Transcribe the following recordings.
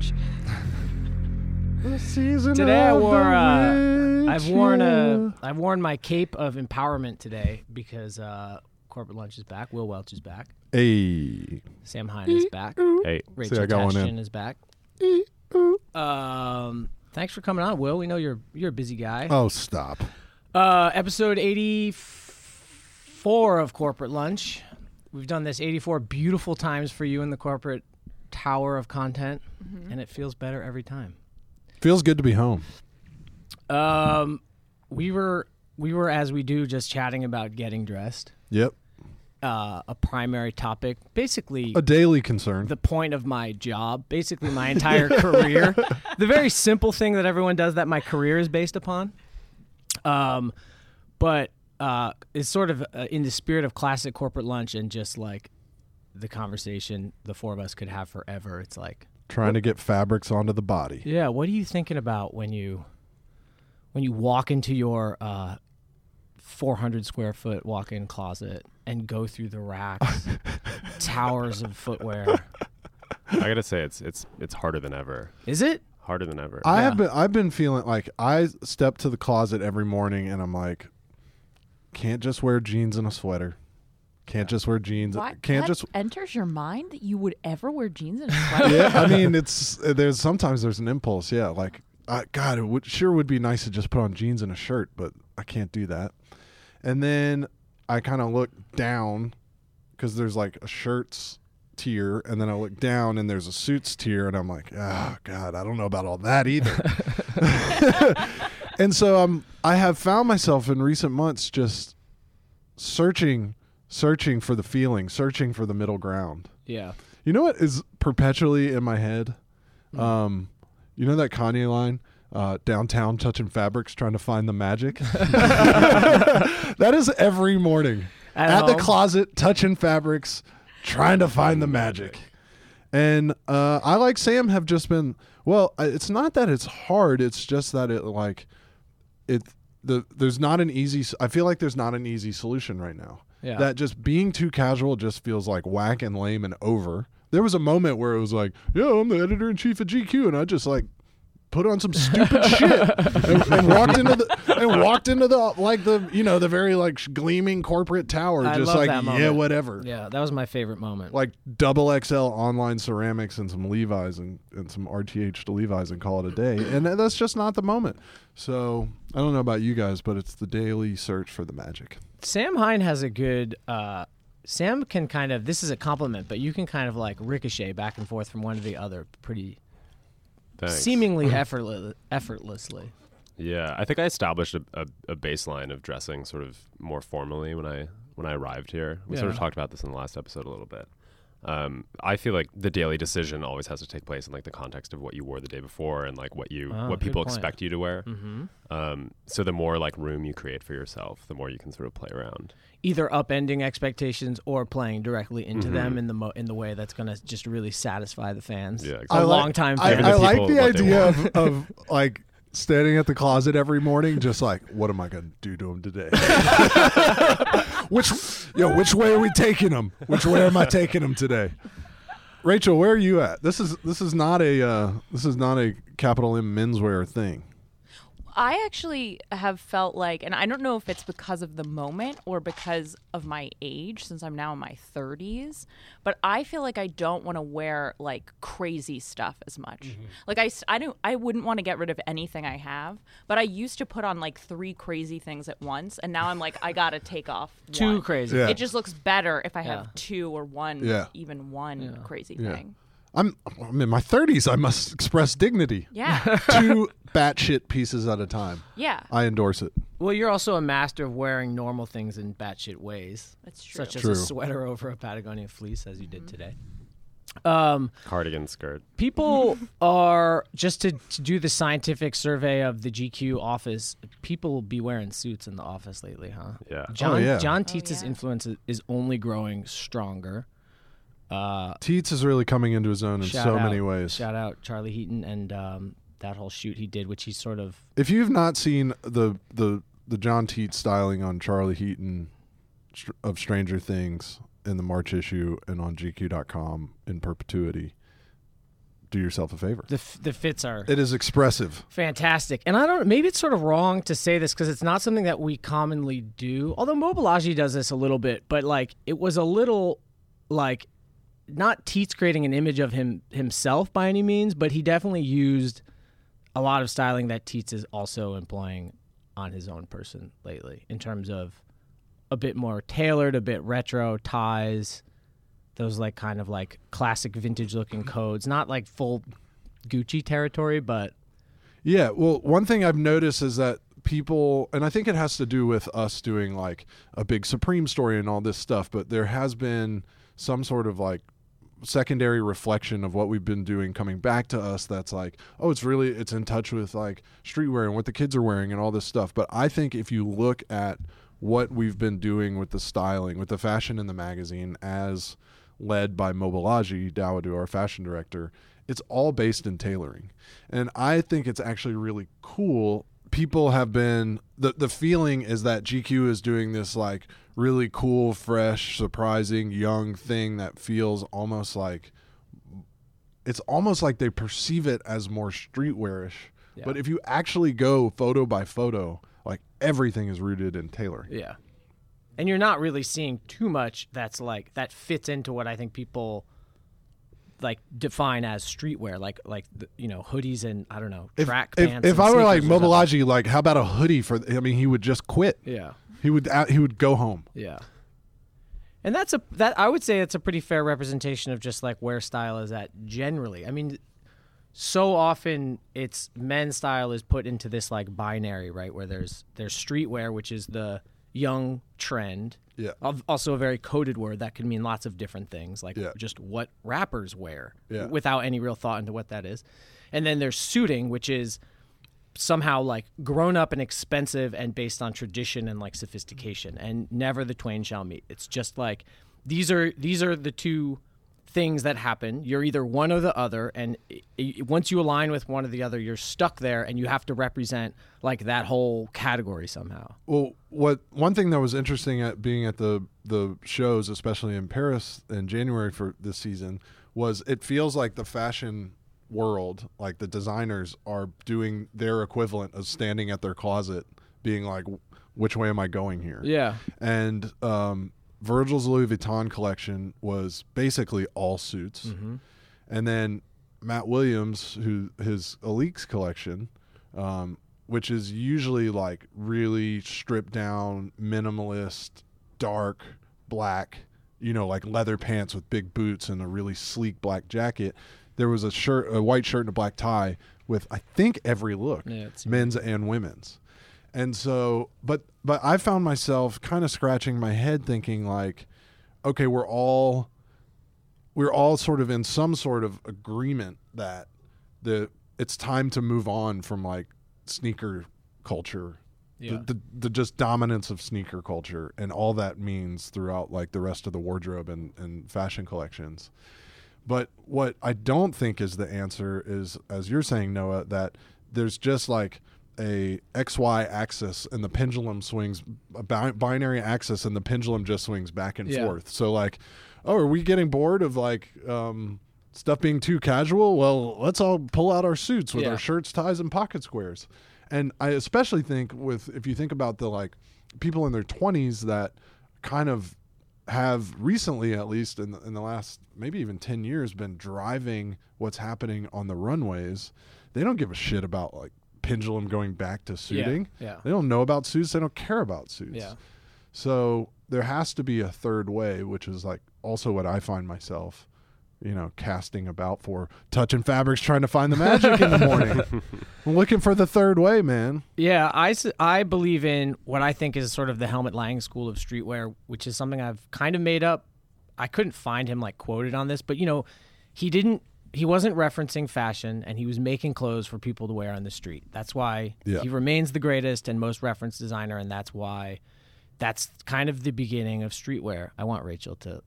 Noah, Noah looks like a witch. The season Today I of wore. the Uh, witch, I've worn yeah. a. I've worn my cape of empowerment today because uh, corporate lunch is back. Will Welch is back. Hey. Sam Hine is back. Hey, Rachel I got one Tashjian in. is back. Um, thanks for coming on, Will. We know you're you're a busy guy. Oh, stop. Uh, episode eighty four of corporate lunch. We've done this eighty four beautiful times for you in the corporate tower of content, and it feels better every time. Feels good to be home. Um, we were we were as we do just chatting about getting dressed. Yep. Uh, a primary topic, basically A daily concern. the point of my job, basically my entire career. The very simple thing that everyone does that my career is based upon. Um, but uh, it's sort of uh, in the spirit of classic corporate lunch and just like the conversation the four of us could have forever. It's like, Trying to get fabrics onto the body. yeah, what are you thinking about when you when you walk into your uh, 400 square foot walk-in closet and go through the racks, towers of footwear? I gotta say it's it's it's harder than ever. Is it? Harder than ever. I Yeah. have been I've been feeling like I step to the closet every morning and I'm like can't just wear jeans and a sweater. Can't just wear jeans. What, Can't just enters your mind that you would ever wear jeans and a sweater? Yeah, I mean it's uh, there's sometimes there's an impulse, yeah, like I, God, it would, sure would be nice to just put on jeans and a shirt, but I can't do that. And then I kind of look down because there's like a shirts tier, and then I look down and there's a suits tier, and I'm like, oh God, I don't know about all that either. and so I'm I have found myself in recent months just searching, searching for the feeling, searching for the middle ground. Yeah. You know what is perpetually in my head? Um, you know that Kanye line, uh, downtown touching fabrics, trying to find the magic. that is every morning At at, the closet, touching fabrics, trying to find the magic. And uh, I like Sam have just been well. It's not that it's hard. It's just that it like it. The there's not an easy. I feel like there's not an easy solution right now Yeah. that just being too casual just feels like whack and lame and over. There was a moment where it was like, "Yeah, I'm the editor in chief of GQ," and I just like put on some stupid shit and, and walked into the and walked into the like the you know the very like gleaming corporate tower, I just like yeah, whatever. Yeah, that was my favorite moment. Like double XL online ceramics and some Levi's and, and some RTH to Levi's and call it a day. And that's just not the moment. So I don't know about you guys, but it's the daily search for the magic. Sam Hine has a good. Uh, Sam can kind of. This is a compliment, but you can kind of like ricochet back and forth from one to the other, pretty Thanks. seemingly effortless, effortlessly. Yeah, I think I established a, a, a baseline of dressing sort of more formally when I when I arrived here. We sort of talked about this in the last episode a little bit. Um, I feel like the daily decision always has to take place in like the context of what you wore the day before and like what you Oh, what people point. expect you to wear. hmm Um, so the more like room you create for yourself, the more you can sort of play around. Either upending expectations or playing directly into Mhm. them in the mo- in the way that's going to just really satisfy the fans. Yeah, a exactly. like- long time I, fan. I like the idea of, of like standing at the closet every morning, just like, what am I going to do to him today? which, yo, which way are we taking him? Which way am I taking him today? Rachel, where are you at? This is this is not a uh, this is not a capital M menswear thing. I actually have felt like, and I don't know if it's because of the moment or because of my age, since I'm now in my 30s, but I feel like I don't want to wear like crazy stuff as much. Mm-hmm. Like I, s- I don't, I wouldn't want to get rid of anything I have, but I used to put on like three crazy things at once, and now I'm like, I gotta take off Too one. crazy. Yeah. It just looks better if I have Yeah. two or one, Yeah. even one Yeah. crazy Yeah. thing. I'm I'm in my 30s. I must express dignity. Yeah, Two batshit pieces at a time. yeah, I endorse it. Well, you're also a master of wearing normal things in batshit ways, that's true. such as True. a sweater over a Patagonia fleece, as you did today. Um, Cardigan skirt. people are just to, to do the scientific survey of the GQ office. People will be wearing suits in the office lately, huh? Yeah. Jon yeah. Jon Tietz's yeah. influence is- is only growing stronger. Uh, Tietz is really coming into his own in so out- many ways. Shout out Charlie Heaton and um, that whole shoot he did, which he sort of If you've not seen the the the Jon Tietz styling on Charlie Heaton of Stranger Things in the March issue and on GQ.com in perpetuity, do yourself a favor. The f- the fits are It is expressive. fantastic, and I don't. Maybe it's sort of wrong to say this because it's not something that we commonly do. Although Mobolaji does this a little bit, but like it was a little like not Tietz creating an image of him himself by any means, but he definitely used a lot of styling that Tietz is also employing on his own person lately in terms of a bit more tailored, a bit retro ties, those like kind of like classic vintage looking codes, not like full Gucci territory, but Yeah, well, one thing I've noticed is that people, and I think it has to do with us doing like a big Supreme story and all this stuff, but there has been some sort of like secondary reflection of what we've been doing coming back to us that's like oh it's really it's in touch with like streetwear and what the kids are wearing and all this stuff but i think if you look at what we've been doing with the styling with the fashion in the magazine as led by Mobolaji Dawodu, our fashion director, it's all based in tailoring. And I think it's actually really cool. People have been the the feeling is that GQ is doing this like really cool, fresh, surprising, young thing that feels almost like it's almost like they perceive it as more streetwearish. Yeah. But if you actually go photo by photo, like everything is rooted in tailoring. Yeah. And you're not really seeing too much that's like that fits into what I think people like define as streetwear, like like the, you know hoodies and I don't know If, track if, pants. if and I were like. Mobolaji, like how about a hoodie for? I mean, he would just quit. yeah, He would out, he would go home. yeah. And that's a that I would say it's a pretty fair representation of just like where style is at generally. I mean, so often it's men's style is put into this like binary, right? Where there's there's streetwear, which is the young trend. Yeah. Al- Also, a very coded word that can mean lots of different things, like Yeah. just what rappers wear, Yeah. without any real thought into what that is. And then there's suiting, which is somehow like grown up and expensive and based on tradition and like sophistication and never the twain shall meet it's just like these are these are the two things that happen. You're either one or the other and once you align with one or the other you're stuck there and you have to represent like that whole category somehow. Well, what one thing that was interesting at being at the the shows, especially in Paris in January for this season, was it feels like the fashion world, like the designers are doing their equivalent of standing at their closet, being like, "Which way am I going here?" yeah. And um, Virgil's Louis Vuitton collection was basically all suits, Mm-hmm. and then Matt Williams, who his Alyx collection, um, which is usually like really stripped down, minimalist, dark, black, you know, like leather pants with big boots and a really sleek black jacket. There was a shirt, a white shirt and a black tie with I think every look, Yeah, men's and women's. And so, but but I found myself kind of scratching my head, thinking like, okay, we're all we're all sort of in some sort of agreement that the it's time to move on from like sneaker culture, Yeah. the, the the just dominance of sneaker culture and all that means throughout like the rest of the wardrobe and and fashion collections. But what I don't think is the answer is, as you're saying, Noah, that there's just like a XY axis and the pendulum swings, a bi- binary axis, and the pendulum just swings back and Yeah. forth. So, like, oh, are we getting bored of like um, stuff being too casual? Well, let's all pull out our suits with Yeah. our shirts, ties, and pocket squares. And I especially think with, if you think about the like people in their 20s that kind of have recently, at least in the, in the last maybe even 10 years, been driving what's happening on the runways. They don't give a shit about like pendulum going back to suiting. yeah. yeah. They don't know about suits. They don't care about suits. Yeah. So there has to be a third way, which is like also what I find myself, you know, casting about for touching fabrics, trying to find the magic in the morning. I'm looking for the third way, man. Yeah, I, I believe in what I think is sort of the Helmut Lang school of streetwear, which is something I've kind of made up. I couldn't find him like quoted on this, but you know, he didn't he wasn't referencing fashion and he was making clothes for people to wear on the street. That's why Yeah. he remains the greatest and most referenced designer and that's why that's kind of the beginning of streetwear. I want Rachel to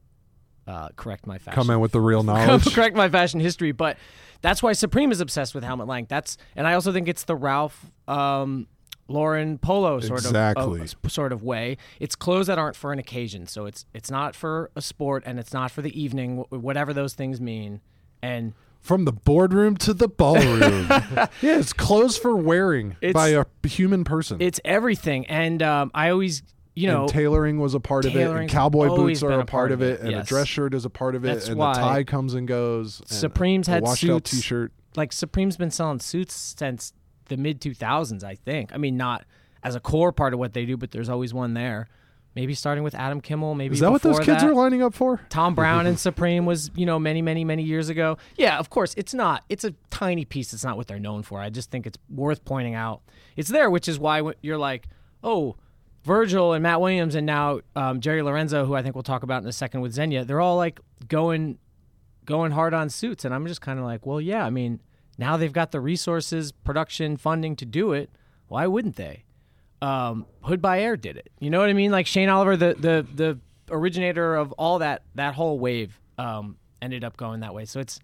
uh, correct my fashion Come in with the real knowledge. correct my fashion history, but that's why Supreme is obsessed with Helmut Lang. That's and I also think it's the Ralph um, Lauren polo sort Exactly. of uh, sort of way. It's clothes that aren't for an occasion, so it's it's not for a sport and it's not for the evening, whatever those things mean. And From the boardroom to the ballroom. yeah, it's clothes for wearing It's- by a human person. It's everything, and um, I always, you know, and tailoring was a part of it, and cowboy boots are been a part of it, and a dress shirt is a part of it, That's and why the tie comes and goes. and Supreme's a had washed out suits. t-shirt. like Supreme's been selling suits since the mid 2000s, I think. I mean, not as a core part of what they do, but there's always one there. Maybe starting with Adam Kimmel. Maybe Is that what those kids that. are lining up for? Thom Browne and Supreme was, you know, many, many, many years ago. Yeah, of course, it's not. It's a tiny piece. It's not what they're known for. I just think it's worth pointing out. It's there, which is why you're like, oh, Virgil and Matt Williams and now um, Jerry Lorenzo, who I think we'll talk about in a second with Zegna, they're all like going, going hard on suits, and I'm just kind of like, well, yeah. I mean, now they've got the resources, production, funding to do it. Why wouldn't they? Um, Hood by Air did it. You know what I mean? Like Shane Oliver, the the the originator of all that that whole wave, um, ended up going that way. So it's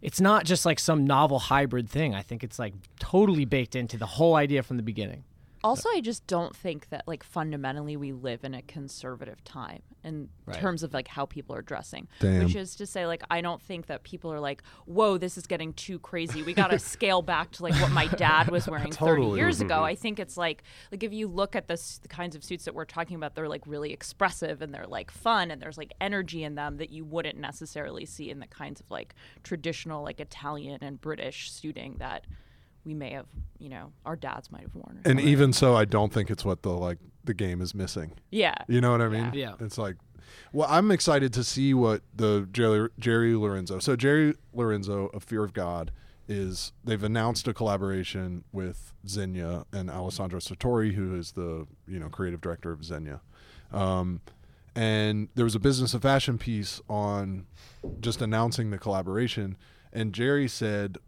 it's not just like some novel hybrid thing. I think it's like totally baked into the whole idea from the beginning. Also, I just don't think that like fundamentally we live in a conservative time in Right. terms of like how people are dressing. Damn. Which is to say, like I don't think that people are like, "Whoa, this is getting too crazy. We got to scale back to like what my dad was wearing 30 Totally. years ago." Mm-hmm. I think it's like like if you look at this, the kinds of suits that we're talking about, they're like really expressive and they're like fun and there's like energy in them that you wouldn't necessarily see in the kinds of like traditional like Italian and British suiting that we may have, you know, our dads might have worn. And something. even so, I don't think it's what the like the game is missing. yeah, You know what I mean? Yeah. It's like, well, I'm excited to see what the Jerry, Jerry Lorenzo. So Jerry Lorenzo of Fear of God is they've announced a collaboration with Zegna and Alessandro Sartori, who is the you know creative director of Zegna. Um, and there was a business of fashion piece on just announcing the collaboration, and Jerry said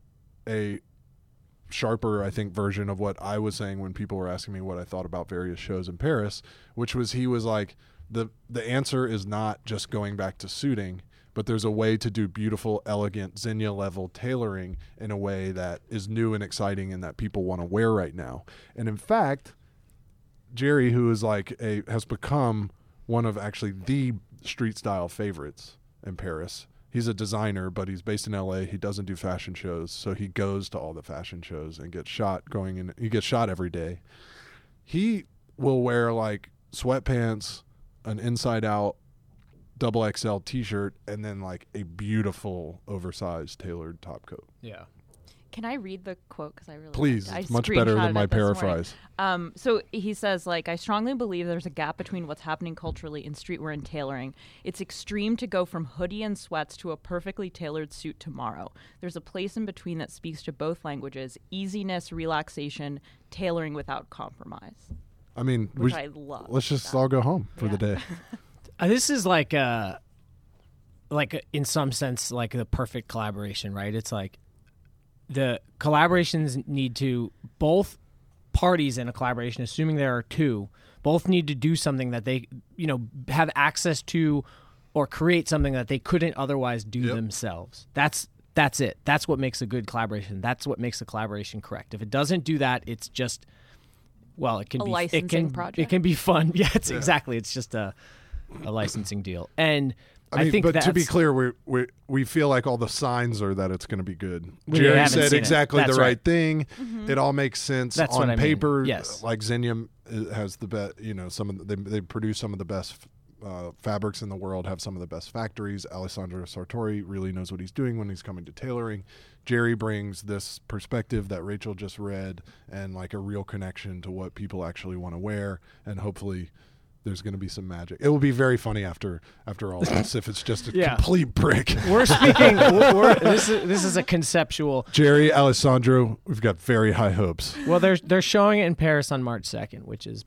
a sharper, I think, version of what I was saying when people were asking me what I thought about various shows in Paris, which was he was like, the the answer is not just going back to suiting, but there's a way to do beautiful, elegant Zegna level tailoring in a way that is new and exciting and that people want to wear right now. And in fact, Jerry, who is like a has become one of actually the street style favorites in Paris. He's a designer, but he's based in LA. He doesn't do fashion shows, so he goes to all the fashion shows and gets shot going in. He gets shot every day. He will wear like sweatpants, an inside out double XL t-shirt, and then like a beautiful oversized tailored top coat. Yeah. Can I read the quote? Because I really Please, liked it. I it's much better than my it this morning. paraphrase. Um, so he says, like, I strongly believe there's a gap between what's happening culturally in streetwear and tailoring. It's extreme to go from hoodie and sweats to a perfectly tailored suit tomorrow. There's a place in between that speaks to both languages: easiness, relaxation, tailoring without compromise. I mean, we, I love. let's just that. all go home for the day. Uh, this is like uh like uh, in some sense like the perfect collaboration, right? It's like the collaborations need to both parties in a collaboration, assuming there are two, both need to do something that they you know have access to or create something that they couldn't otherwise do Yep. themselves. That's that's it. That's what makes a good collaboration. That's what makes a collaboration correct. If it doesn't do that, it's just well, it can A be it can project? it can be fun. Yeah, it's exactly. It's just a a licensing deal. And I, I think but to be clear, we we we feel like all the signs are that it's going to be good. We Jerry said exactly the right, right. thing. Mm-hmm. It all makes sense That's on what I mean. paper. Yes. like Xenium uh, has the best. You know, some of the, they they produce some of the best uh, fabrics in the world. Have some of the best factories. Alessandro Sartori really knows what he's doing when he's coming to tailoring. Jerry brings this perspective that Rachel just read and like a real connection to what people actually want to wear, and hopefully. There's going to be some magic. It will be very funny after after all this if it's just a Yeah. complete brick. we're speaking. we're, we're- this is this is a conceptual. Jerry Alessandro, we've got very high hopes. Well, they're they're showing it in Paris on March second, which is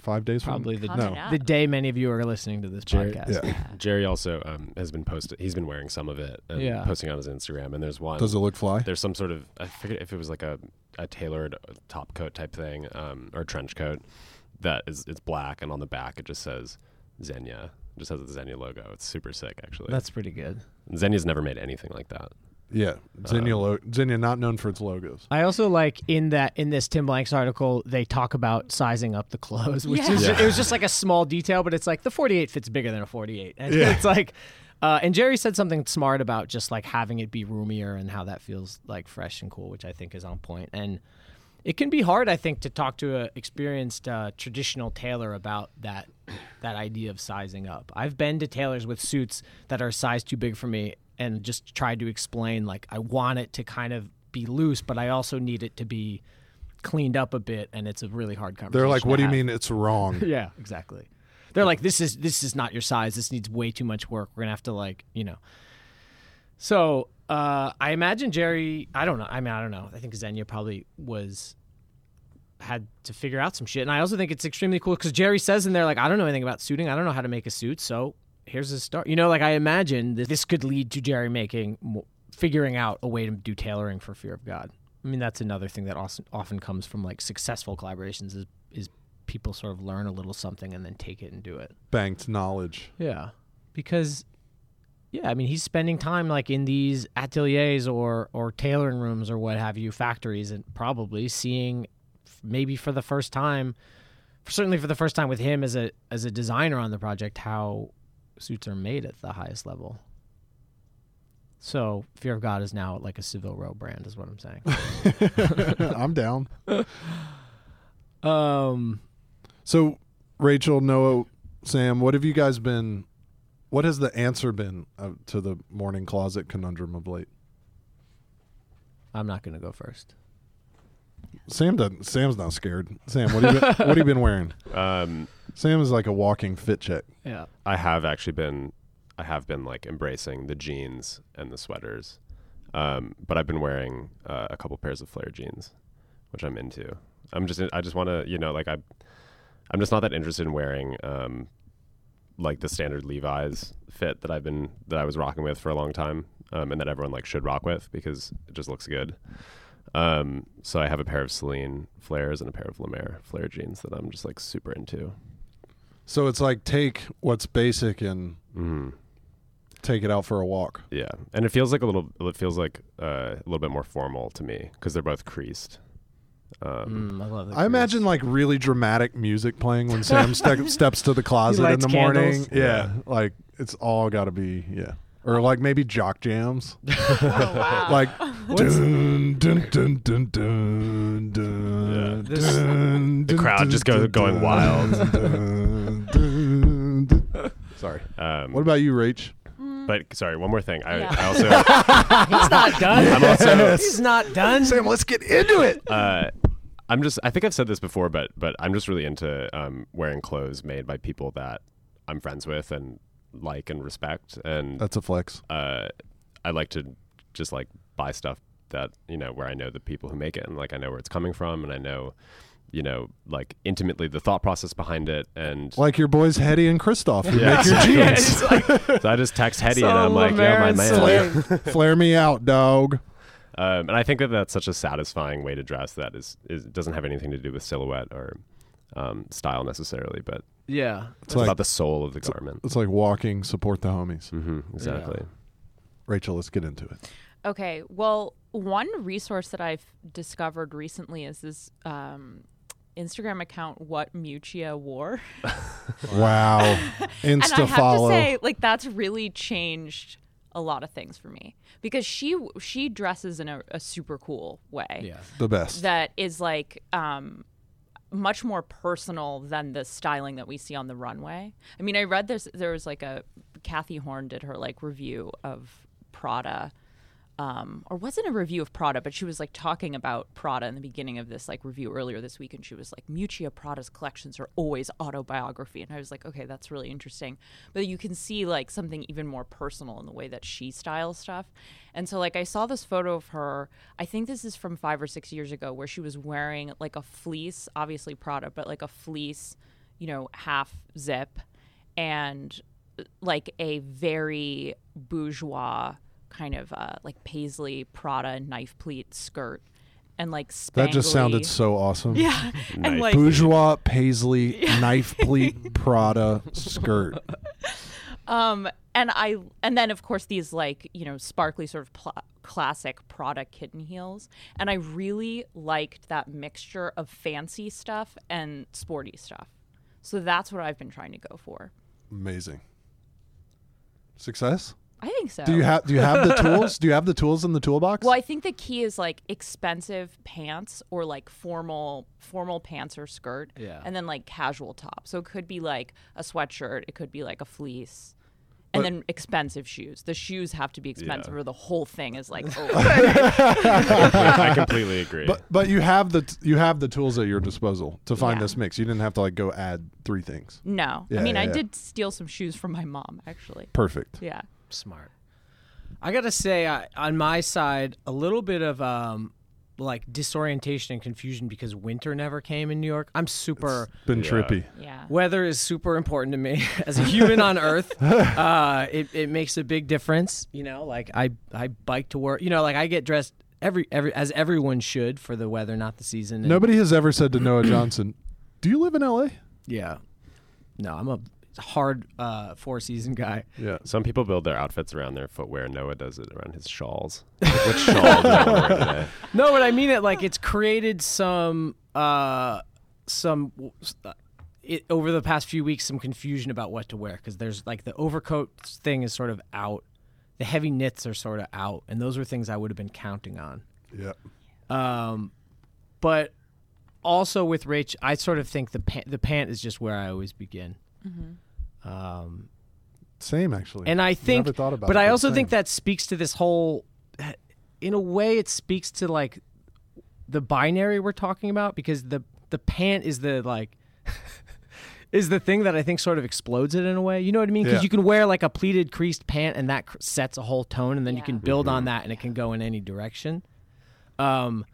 Five days from probably the no. the day many of you are listening to this Jerry- podcast. Yeah. Jerry also um, has been posted. He's been wearing some of it and Yeah. posting on his Instagram. And there's one. Does it look fly? there's some sort of I forget if it was like a, a tailored top coat type thing um, or trench coat that is it's black and on the back it just says Zegna. It just has the Zegna logo. It's super sick actually. That's pretty good. Zegna's never made anything like that. Yeah, Zegna, Um, lo- Zegna not known for its logos. I also like in that in this Tim Blanks article they talk about sizing up the clothes, which Yeah. is Yeah. it was just like a small detail, but it's like the 48 fits bigger than a 48, and Yeah. it's like Uh, and Jerry said something smart about just like having it be roomier and how that feels like fresh and cool, which I think is on point. And it can be hard, I think, to talk to a experienced uh, traditional tailor about that that idea of sizing up. I've been to tailors with suits that are size too big for me, and just tried to explain like I want it to kind of be loose, but I also need it to be cleaned up a bit, and it's a really hard conversation. They're like, "What do you have." mean it's wrong?" Yeah, exactly. They're like, this is this is not your size. This needs way too much work. We're gonna have to like, you know. So uh, I imagine Jerry. I don't know. I mean, I don't know. I think Zegna probably was had to figure out some shit, and I also think it's extremely cool because Jerry says in there like, I don't know anything about suiting. I don't know how to make a suit. So here's a start. You know, like I imagine that this could lead to Jerry making figuring out a way to do tailoring for Fear of God. I mean, that's another thing that often often comes from like successful collaborations is is people sort of learn a little something and then take it and do it. Banked knowledge. Yeah, because yeah, I mean he's spending time like in these ateliers or or tailoring rooms or what have you, factories, and probably seeing maybe for the first time, certainly for the first time with him as a as a designer on the project, how suits are made at the highest level. So Fear of God is now like a Savile Row brand, is what I'm saying. I'm down. um, So, Rachel, Noah, Sam, what have you guys been? What has the answer been uh, to the morning closet conundrum of late? I'm not gonna go first. Sam doesn't. Sam's not scared. Sam, what have you been, what have you been wearing? Um, Sam is like a walking fit check. Yeah. I have actually been, I have been like embracing the jeans and the sweaters, um, but I've been wearing uh, a couple pairs of flare jeans, which I'm into. I'm just, I just want to, you know, like I, I'm just not that interested in wearing, um, like the standard Levi's fit that I've been that I was rocking with for a long time, um, and that everyone like should rock with because it just looks good. Um, so I have a pair of Celine flares and a pair of Lemaire flare jeans that I'm just like super into. So it's like take what's basic and Mm. take it out for a walk. Yeah, and it feels like a little. It feels like uh, a little bit more formal to me because they're both creased. Um, Mm, I love. I imagine like really dramatic music playing when Sam ste- steps to the closet in the morning. Yeah, Yeah. like it's all got to be yeah, or like maybe jock jams. Oh, wow. like dun, dun, dun, dun, dun, dun, Yeah. This- dun, The crowd dun, just goes- dun, going dun, wild. dun, dun, dun. Sorry. um, What about you, Rach? But sorry, one more thing. I, Yeah. I also, he's not done. I'm also, He's not done. Sam, let's get into it. uh, I'm just. I think I've said this before, but but I'm just really into um, wearing clothes made by people that I'm friends with and like and respect, and That's a flex. uh, I like to just like buy stuff that you know where I know the people who make it, and like I know where it's coming from, and I know, you know, like intimately the thought process behind it, and Like your boys Hetty and Christoph who Yeah. make your jeans. it's like- so I just text Hetty and I'm like, "Yeah, my man. Celine. Flare me out, dog. Um, and I think that that's such a satisfying way to dress that is, is doesn't have anything to do with silhouette or um, style necessarily, but Yeah. it's like- about the soul of the garment. It's like walking, support the homies. hmm exactly. Rachel, let's get into it. Okay. Well, one resource that I've discovered recently is this um, Instagram account, What Miuccia Wore. Wow. and I have follow. to say, like, that's really changed a lot of things for me because she she dresses in a, a super cool way Yeah. the best. that is like um much more personal than the styling that we see on the runway. I mean, I read this there was like a Cathy Horyn did her like review of Prada um, or wasn't a review of Prada, but she was like talking about Prada in the beginning of this like review earlier this week, and she was like, Miuccia Prada's collections are always autobiography, and I was like, okay, that's really interesting. But you can see like something even more personal in the way that she styles stuff, and so like I saw this photo of her. I think this is from five or six years ago, where she was wearing like a fleece, obviously Prada, but like a fleece, you know, half zip, and like a very bourgeois kind of uh, like paisley Prada knife pleat skirt, and like that just sounded so awesome. yeah, and Nice. like Bourgeois paisley knife pleat Prada skirt. um and I and then of course these like you know sparkly sort of pl- classic Prada kitten heels, and I really liked that mixture of fancy stuff and sporty stuff. So that's what I've been trying to go for. Amazing. Success? I think so. Do you have do you have the tools? Do you have the tools in the toolbox? Well, I think the key is like expensive pants or like formal formal pants or skirt. Yeah. And then like casual top. So it could be like a sweatshirt, it could be like a fleece. And But- then expensive shoes. The shoes have to be expensive, Yeah. or the whole thing is like, oh, I completely agree. But but you have the t- you have the tools at your disposal to find Yeah. this mix. You didn't have to like go add three things. no. Yeah, I mean, yeah, I yeah. did steal some shoes from my mom, actually. Perfect. Yeah. Smart. I gotta say, I, on my side, a little bit of um, like disorientation and confusion because winter never came in New York. I'm super. Been Yeah. trippy. Yeah. Weather is super important to me as a human on Earth. Uh, it it makes a big difference. You know, like I I bike to work. You know, like I get dressed every every as everyone should for the weather, not the season. and- Nobody has ever said to Noah Johnson, "Do you live in L.A.?" Yeah. No, I'm a hard uh, four season guy. Yeah. Some people build their outfits around their footwear. Noah does it around his shawls. Like, Which shawl do you wear today? No, but I mean it like it's created some uh some uh, it, over the past few weeks some confusion about what to wear because there's like the overcoat thing is sort of out. The heavy knits are sort of out, and those were things I would have been counting on. Yeah. Um, but also with Rach, I sort of think the pant, the pant is just where I always begin. Um, Same actually. and I think, Never thought about but it, I but also think that speaks to this whole. In a way, it speaks to like the binary we're talking about because the the pant is the like. is the thing that I think sort of explodes it in a way. You know what I mean? Because Yeah. you can wear like a pleated creased pant and that cr- sets a whole tone, and then you can build on that, and it can go in any direction. Um,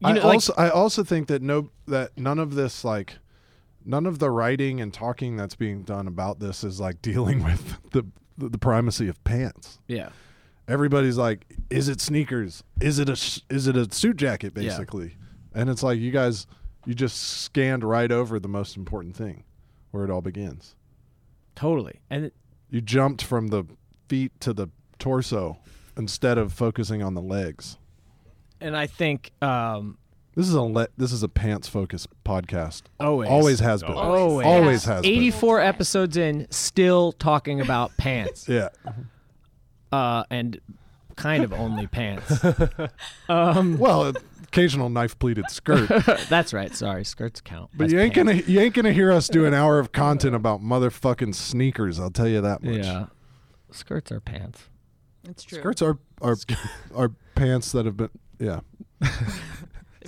you I know, like- also I also think that no that none of this like none of the writing and talking that's being done about this is like dealing with the the, primacy of pants. yeah, Everybody's like, is it sneakers? Is it a sh- is it a suit jacket Yeah. basically? And it's like you guys you just scanned right over the most important thing where it all begins. totally. And it, You jumped from the feet to the torso instead of focusing on the legs. and I think um, This is a le- this is a pants focused podcast. always, Always has been. Always. Always has been. 84 episodes in, still talking about pants, Yeah. uh, and kind of only pants. um, Well, occasional knife pleated skirt. that's right. Sorry, skirts count. But as you ain't pants. gonna you ain't gonna hear us do an hour of content about motherfucking sneakers. I'll tell you that much. Yeah, skirts are pants. It's true. Skirts are are are pants that have been yeah.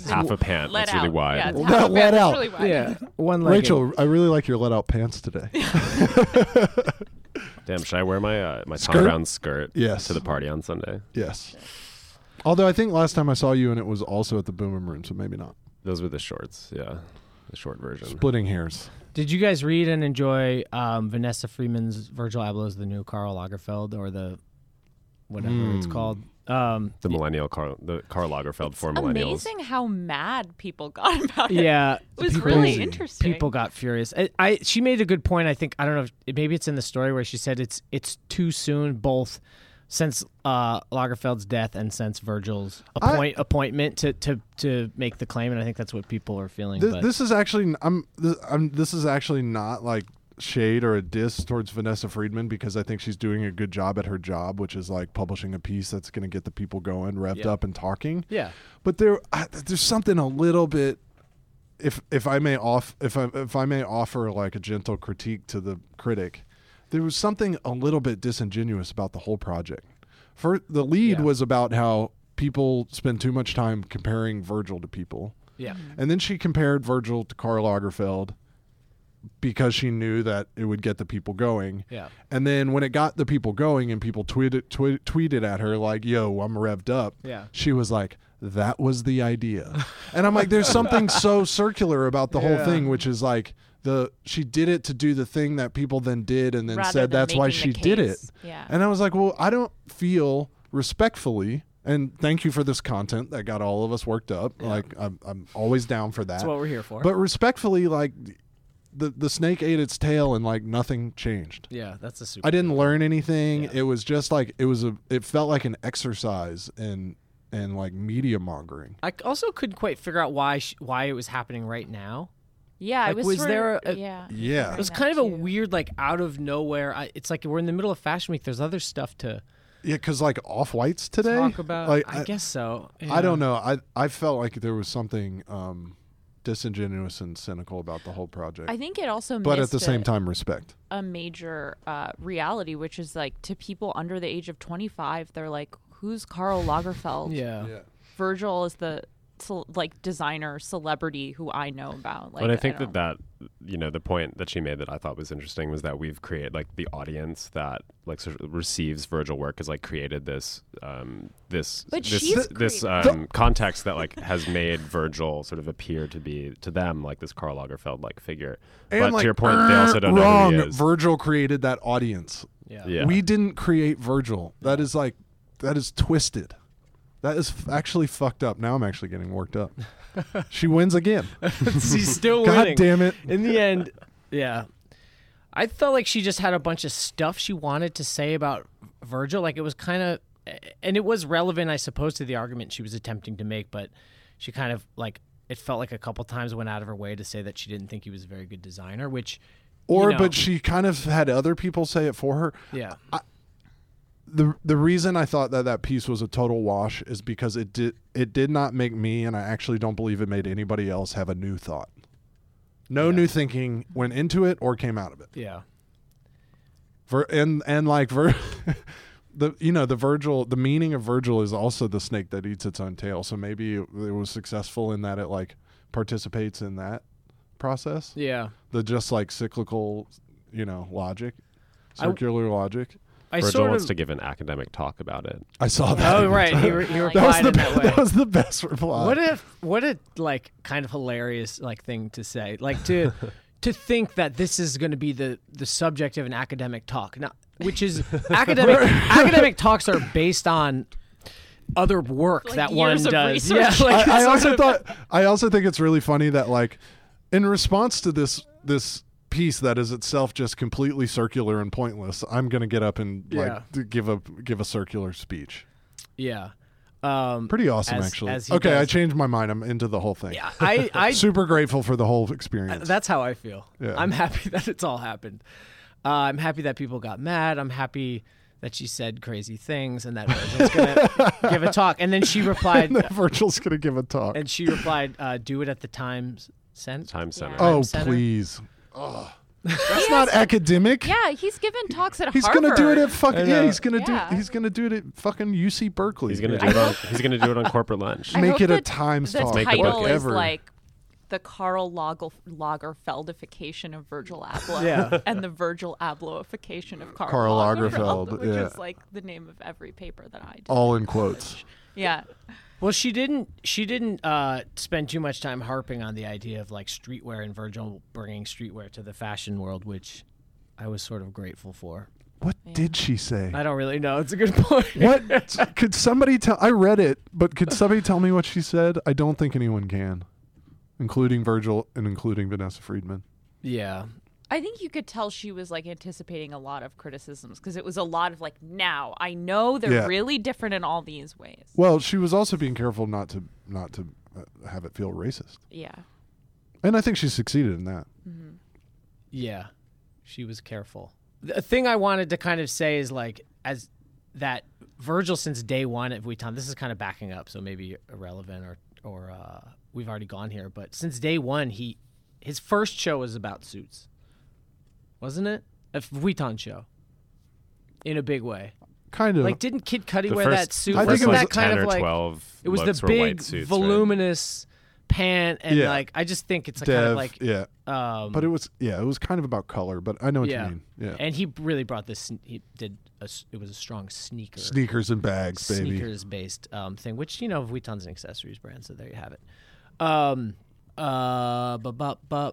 It's Half a pant. let That's really wide. Yeah, it's Let- half a let pant. It's out. really wide. Yeah, one leg. Rachel, I really like your let out pants today. Damn, should I wear my uh, my Thom Skirt? Browne skirt Yes. to the party on Sunday? yes. Although I think last time I saw you and it was also at the Boom Room, so maybe not. Those were the shorts. Yeah, the short version. Splitting hairs. Did you guys read and enjoy um, Vanessa Friedman's Virgil Abloh's The New Karl Lagerfeld or the whatever it's Hmm. called? Um, The millennial Karl, the Karl Lagerfeld for millennials. Amazing how mad people got about it. yeah, It was People- really interesting. people got furious. I, I she made a good point. I think I don't know. If, maybe it's in the story where she said it's it's too soon, both since uh, Lagerfeld's death and since Virgil's I- appointment to, to to make the claim, and I think that's what people are feeling. This, but this is actually I'm this, I'm this is actually not like shade or a diss towards Vanessa Friedman because I think she's doing a good job at her job, which is like publishing a piece that's going to get the people going, revved Yeah. up and talking. yeah, But there I, there's something a little bit if if I may off if I if I may offer like a gentle critique to the critic, there was something a little bit disingenuous about the whole project. For the lead Yeah. was about how people spend too much time comparing Virgil to people. yeah, And then she compared Virgil to Karl Lagerfeld because she knew that it would get the people going. yeah. And then when it got the people going and people tweeted tweet, tweeted at her like, "Yo, I'm revved up." Yeah. She was like, "That was the idea." and I'm like, "There's something so circular about the whole thing, which is like the she did it to do the thing that people then did and then Rather said that's why she the did it." Yeah. And I was like, "Well, I don't feel respectfully." And thank you for this content that got all of us worked up. Like I'm, I'm always down for that. That's what we're here for. But respectfully, like the the snake ate its tail and like nothing changed. yeah, that's a super. I didn't learn anything. Yeah. It was just like it was a. It felt like an exercise in in like media mongering. I also couldn't quite figure out why sh- why it was happening right now. Yeah, Like, it was. was sort there of- a- yeah. Yeah. It was kind of a too. weird, like out of nowhere. I, it's like we're in the middle of Fashion Week. There's other stuff to Yeah, because like off whites today. talk about. Like I, guess so. I don't know. I I felt like there was something um, disingenuous and cynical about the whole project. I think it also but at missed the same a, time, respect. a major uh, reality, which is like to people under the age of 25, they're like, "Who's Karl Lagerfeld?" Yeah. Virgil is the ce- like designer celebrity who I know about. Like, but I think that that you know the point that she made that I thought was interesting was that we've created like the audience that like sort of receives Virgil work has like created this um this But this this created- um context that like has made Virgil sort of appear to be to them like this Karl Lagerfeld like figure. And but like, to your point, they also don't wrong. know who he is. Virgil created that audience. Yeah. Yeah. We didn't create Virgil. That is like that is twisted. That is f- actually fucked up. Now I'm actually getting worked up. she wins again. She's still winning. God winning. damn it. In the end, yeah. I felt like she just had a bunch of stuff she wanted to say about Virgil. Like it was kind of, and it was relevant, I suppose, to the argument she was attempting to make. But she kind of like it felt like a couple times went out of her way to say that she didn't think he was a very good designer. Which, Or, you know, but she kind of had other people say it for her. yeah, the The reason I thought that that piece was a total wash is because it did it did not make me, and I actually don't believe it made anybody else have a new thought. No Yeah. new thinking went into it or came out of it. yeah, Vir- and and like Vir- the you know the Virgil the meaning of Virgil is also the snake that eats its own tail. So maybe it, it was successful in that it like participates in that process. yeah. The just like cyclical, you know, logic, I- circular logic. I Virgil sort wants of. to give an academic talk about it. I saw that. oh right, he, re- he I like that was the in that way. that was the best reply. What if what a like kind of hilarious like thing to say like to to think that this is going to be the the subject of an academic talk now which is academic academic talks are based on other work Like that one does yeah like I, I also of- thought I also think it's really funny that like in response to this this piece that is itself just completely circular and pointless, I'm gonna get up and Yeah. like d- give a give a circular speech. yeah um Pretty awesome, As- actually. as he Okay, I changed my mind. I'm into the whole thing. yeah I I Super grateful for the whole experience. that's how I feel Yeah. I'm happy that it's all happened uh, I'm happy that people got mad I'm happy that she said crazy things and that Virgil's gonna give a talk and then she replied and then Virgil's gonna give a talk. And she replied, uh, "Do it at the Times Center." Time Center. Yeah. oh Center. please. Ugh. That's not academic. Yeah, he's given talks at He's Harvard. gonna do it at fucking yeah. He's gonna Yeah. do he's gonna do it at fucking UC Berkeley. He's gonna Yeah. do it on. He's gonna do it on corporate lunch. I Make hope it a that Times the talk. Make the title book is ever. like the Karl Lager, Lagerfeldification of Virgil Abloh Yeah. and the Virgil Ablohification of Karl, Karl Lagerfeld, Lagerfeld, which yeah. is like the name of every paper that I do. all in quotes. Yeah. Well, she didn't. She didn't uh, spend too much time harping on the idea of like streetwear and Virgil bringing streetwear to the fashion world, which I was sort of grateful for. What did she say? I don't really know. It's a good point. What could somebody tell? I read it, but could somebody tell me what she said? I don't think anyone can, including Virgil and including Vanessa Friedman. yeah. I think you could tell she was like anticipating a lot of criticisms because it was a lot of like, now I know they're Yeah. really different in all these ways. Well, she was also being careful not to not to uh, have it feel racist, Yeah. and I think she succeeded in that. Yeah, she was careful. The thing I wanted to kind of say is like as that Virgil since day one at Vuitton. This is kind of backing up, so maybe irrelevant or or uh, we've already gone here. But since day one, he his first show was about suits, wasn't it? A Vuitton show. In a big way, Kind of. like didn't Kid Cudi The wear first, that suit? I think it was that kind 10 of or like 12 it was the big suits, right? voluminous pant and Yeah. like I just think it's a Dev, kind of like yeah, um, but it was yeah, it was kind of about color. But I know what yeah. you mean. Yeah, And he really brought this. He did. A, s- it was a strong sneaker, sneakers and bags, baby. sneakers based um, thing. Which you know, Vuitton's an accessories brand, so there you have it. Um, uh, bu- bu- bu-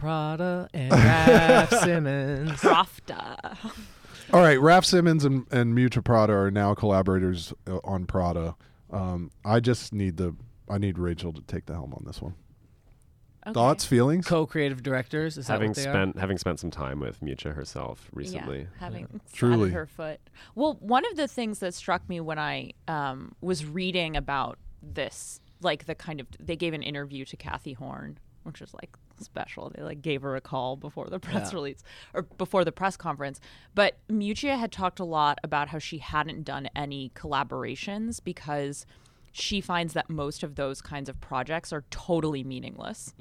Prada and Raf Simons. Profta. All right, Raf Simons and, and Miuccia Prada are now collaborators uh, on Prada. Um, I just need the I need Rachel to take the helm on this one. Okay. Thoughts, feelings? Co-creative directors. Is that having what they spent having spent some time with Miuccia herself recently. Yeah, having Truly. Truly. her foot. Well, one of the things that struck me when I um, was reading about this, like the kind of they gave an interview to Cathy Horyn, which is like special. They like gave her a call before the press Yeah. release or before the press conference. But Miuccia had talked a lot about how she hadn't done any collaborations because she finds that most of those kinds of projects are totally meaningless.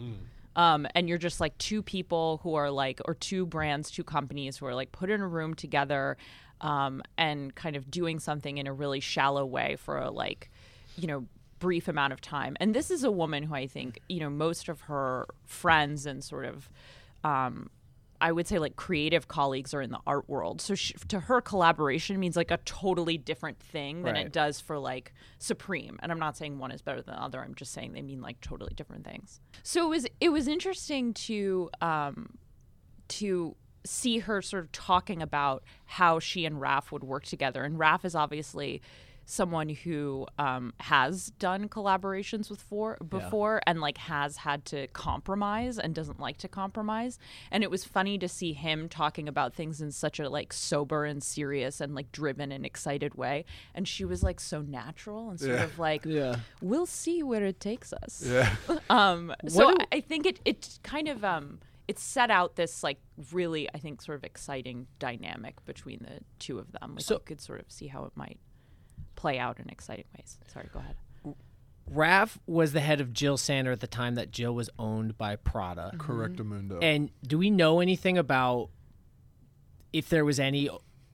Um, and you're just like two people who are like, or two brands, two companies who are like put in a room together um, and kind of doing something in a really shallow way for a like, you know, brief amount of time. And this is a woman who I think, you know, most of her friends and sort of, um, I would say like creative colleagues are in the art world. So she, to her, collaboration means like a totally different thing than Right. it does for like Supreme. And I'm not saying one is better than the other. I'm just saying they mean like totally different things. So it was it was interesting to um, to see her sort of talking about how she and Raf would work together. And Raf is obviously someone who um, has done collaborations with for before and like has had to compromise and doesn't like to compromise. And it was funny to see him talking about things in such a like sober and serious and like driven and excited way. And she was like so natural and sort Yeah. of like, Yeah. we'll see where it takes us. Yeah. Um, so do- I I think it it kind of um it set out this like really I think sort of exciting dynamic between the two of them. Like So- you could sort of see how it might play out in exciting ways. Sorry, go ahead. Raf was the head of Jil Sander at the time that Jil was owned by Prada. Correct, Amundo. And do we know anything about if there was any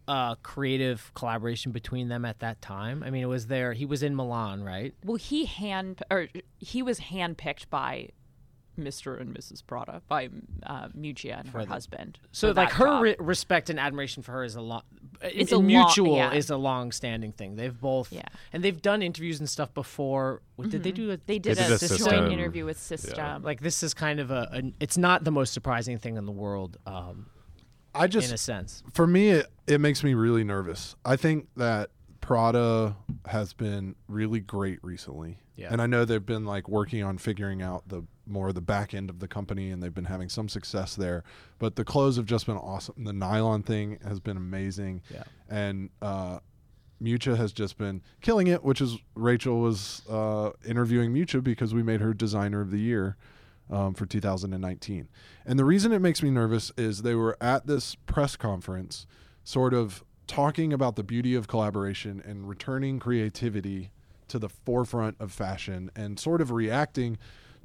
uh, creative collaboration between them at that time? I mean, it was there? He was in Milan, right? Well, he hand or he was handpicked by Mr. and Mrs. Prada by uh, Miuccia and her the- husband. So, like, her re- respect and admiration for her is a long. It's a long- mutual yeah. is a long-standing thing. They've both, Yeah. and they've done interviews and stuff before. What Did they do? A, they did They a, did a joint interview with System. like this is kind of a, a. It's not the most surprising thing in the world, um, I in a sense. for me it, it makes me really nervous i think that prada has been really great recently Yeah. and i know they've been like working on figuring out the more the back end of the company and they've been having some success there but the clothes have just been awesome the nylon thing has been amazing Yeah. and uh Miuccia has just been killing it, which is Rachel was uh, interviewing Miuccia because we made her designer of the year um, for 2019. And the reason it makes me nervous is they were at this press conference, sort of talking about the beauty of collaboration and returning creativity to the forefront of fashion and sort of reacting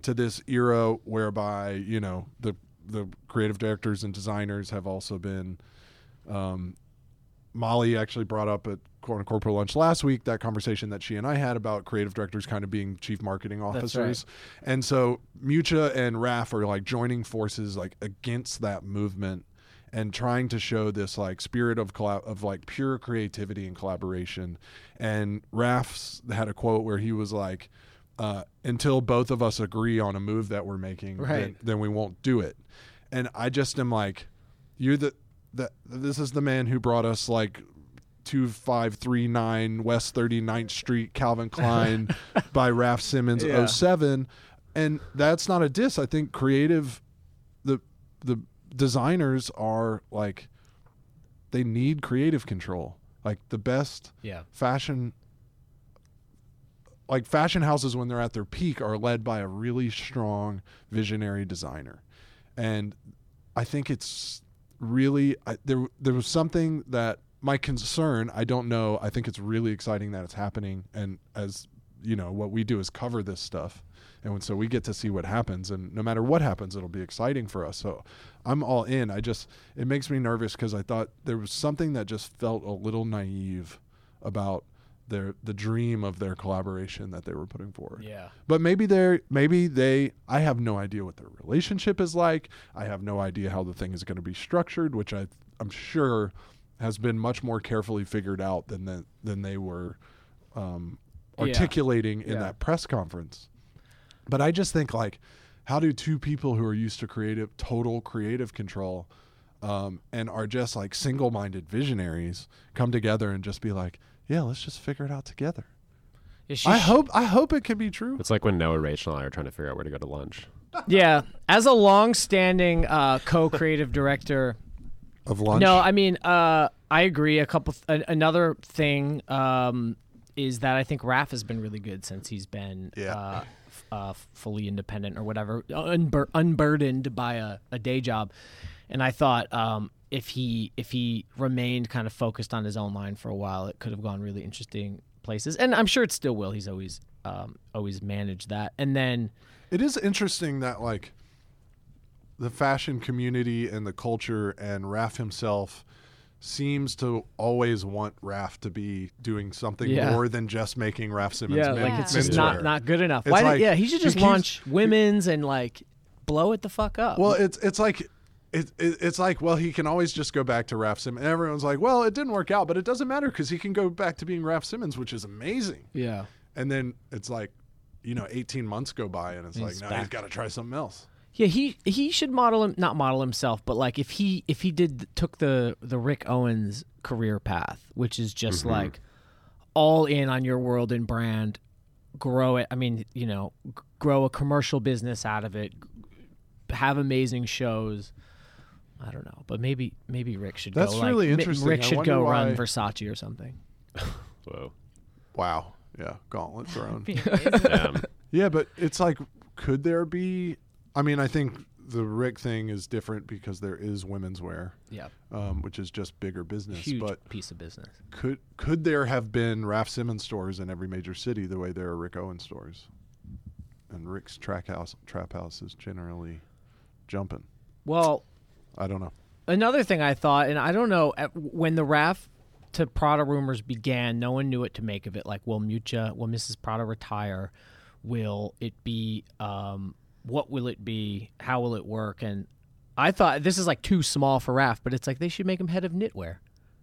to this era whereby, you know, the the creative directors and designers have also been um, Molly actually brought up at Corporate Lunch last week that conversation that she and I had about creative directors kind of being chief marketing officers. And so Miuccia and Raf are like joining forces like against that movement and trying to show this like spirit of collab- of like pure creativity and collaboration. And Raf's had a quote where he was like uh, until both of us agree on a move that we're making, then, Right. then we won't do it. And I just am like, you're the that this is the man who brought us like 2539 West 39th Street Calvin Klein by Raf Simons Yeah. 07 and that's not a diss I think creative the the designers are like they need creative control. Like the best Yeah. fashion like fashion houses when they're at their peak are led by a really strong visionary designer. And i think it's really I, there there was something that my concern i don't know i think it's really exciting that it's happening and as you know what we do is cover this stuff and so we get to see what happens and no matter what happens it'll be exciting for us so i'm all in i just it makes me nervous because i thought there was something that just felt a little naive about their the dream of their collaboration that they were putting forward Yeah. but maybe they're maybe they I have no idea what their relationship is like. I have no idea how the thing is going to be structured, which I I'm sure has been much more carefully figured out than the, than they were um, Yeah. articulating in Yeah. that press conference. But I just think like how do two people who are used to creative total creative control um, and are just like single-minded visionaries come together and just be like, yeah, let's just figure it out together. Yeah, she I sh- hope I hope it can be true. It's like when Noah, Rachel, and I are trying to figure out where to go to lunch. Yeah, as a long-standing uh, co-creative director, Of lunch. no, I mean, uh, I agree. A couple. Th- another thing um, is that I think Raf has been really good since he's been Yeah. uh, f- uh, fully independent or whatever, unbur- unburdened by a, a day job. And I thought um, if he if he remained kind of focused on his own line for a while, it could have gone really interesting places. And I'm sure it still will. He's always um, always managed that. And then It is interesting that like the fashion community and the culture and Raf himself seems to always want Raf to be doing something Yeah. more than just making Raf Simons yeah, men- like it's just not not good enough. It's Why? did- yeah, he should just launch women's and like blow it the fuck up. Well, it's it's like it, it, it's like well he can always just go back to Raf Simons. And everyone's like, well, it didn't work out, but it doesn't matter because he can go back to being Raf Simons, which is amazing. yeah. And then it's like, you know, 18 months go by and it's And like, he's now he's got to try something else. Yeah, he he should model him not model himself, but like if he if he did took the the Rick Owens career path, which is just mm-hmm. like all in on your world and brand, grow it. I mean, you know, grow a commercial business out of it, have amazing shows. I don't know, but maybe maybe Rick should That's go. like, really Mi- interesting. Rick I should wonder go run Versace or something. Whoa. Wow. Yeah. Gauntlet thrown. Damn. Yeah, but it's like, could there be? I mean, I think the Rick thing is different because there is women's wear, Yeah, um, which is just bigger business. huge But piece of business. could could there have been Raf Simons stores in every major city the way there are Rick Owens stores? And Rick's track house trap house is generally jumping. Well, I don't know. another thing I thought, and I don't know, when the Raf to Prada rumors began, no one knew what to make of it. Like, will Miuccia, will Mrs. Prada retire? Will it be, um, what will it be? How will it work? And I thought this is like too small for Raf, but it's like they should make him head of knitwear.